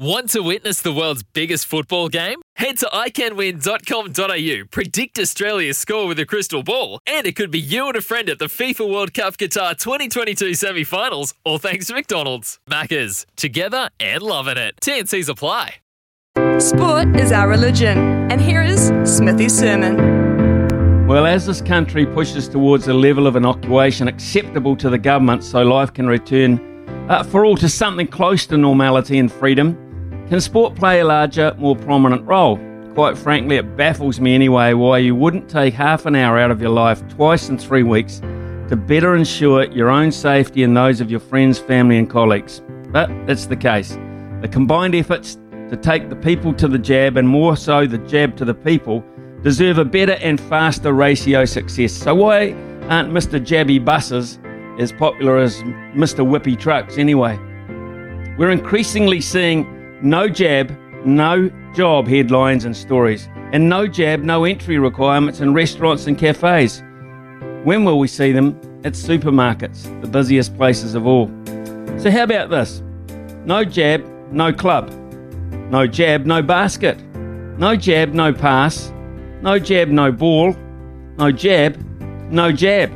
Want to witness the world's biggest football game? Head to iCanWin.com.au, predict Australia's score with a crystal ball, and it could be you and a friend at the FIFA World Cup Qatar 2022 semi finals, all thanks to McDonald's. Maccas, together and loving it. TNC's apply. Sport is our religion, and here is Smithy's sermon. Well, as this country pushes towards a level of inoculation acceptable to the government so life can return uh, for all to something close to normality and freedom, can sport play a larger, more prominent role? Quite frankly, it baffles me anyway why you wouldn't take half an hour out of your life twice in three weeks to better ensure your own safety and those of your friends, family, and colleagues. But it's the case. The combined efforts to take the people to the jab and more so the jab to the people deserve a better and faster ratio success. So why aren't Mr. Jabby buses as popular as Mr. Whippy trucks anyway? We're increasingly seeing no jab, no job headlines and stories, and no jab, no entry requirements in restaurants and cafes. When will we see them? At supermarkets, the busiest places of all. So, how about this? No jab, no club. No jab, no basket. No jab, no pass. No jab, no ball. No jab, no jab.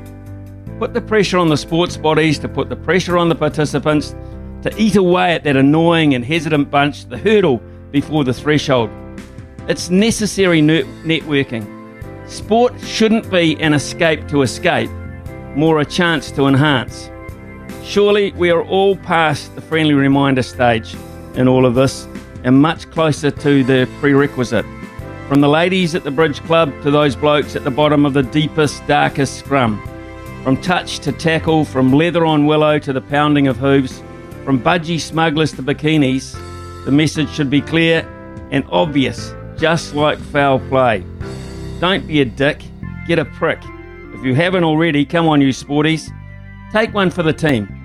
Put the pressure on the sports bodies to put the pressure on the participants to eat away at that annoying and hesitant bunch, the hurdle before the threshold. It's necessary networking. Sport shouldn't be an escape to escape, more a chance to enhance. Surely we are all past the friendly reminder stage in all of this and much closer to the prerequisite. From the ladies at the bridge club to those blokes at the bottom of the deepest, darkest scrum. From touch to tackle, from leather on willow to the pounding of hooves, from budgie smugglers to bikinis, the message should be clear and obvious, just like foul play. Don't be a dick, get a prick. If you haven't already, come on, you sporties. Take one for the team.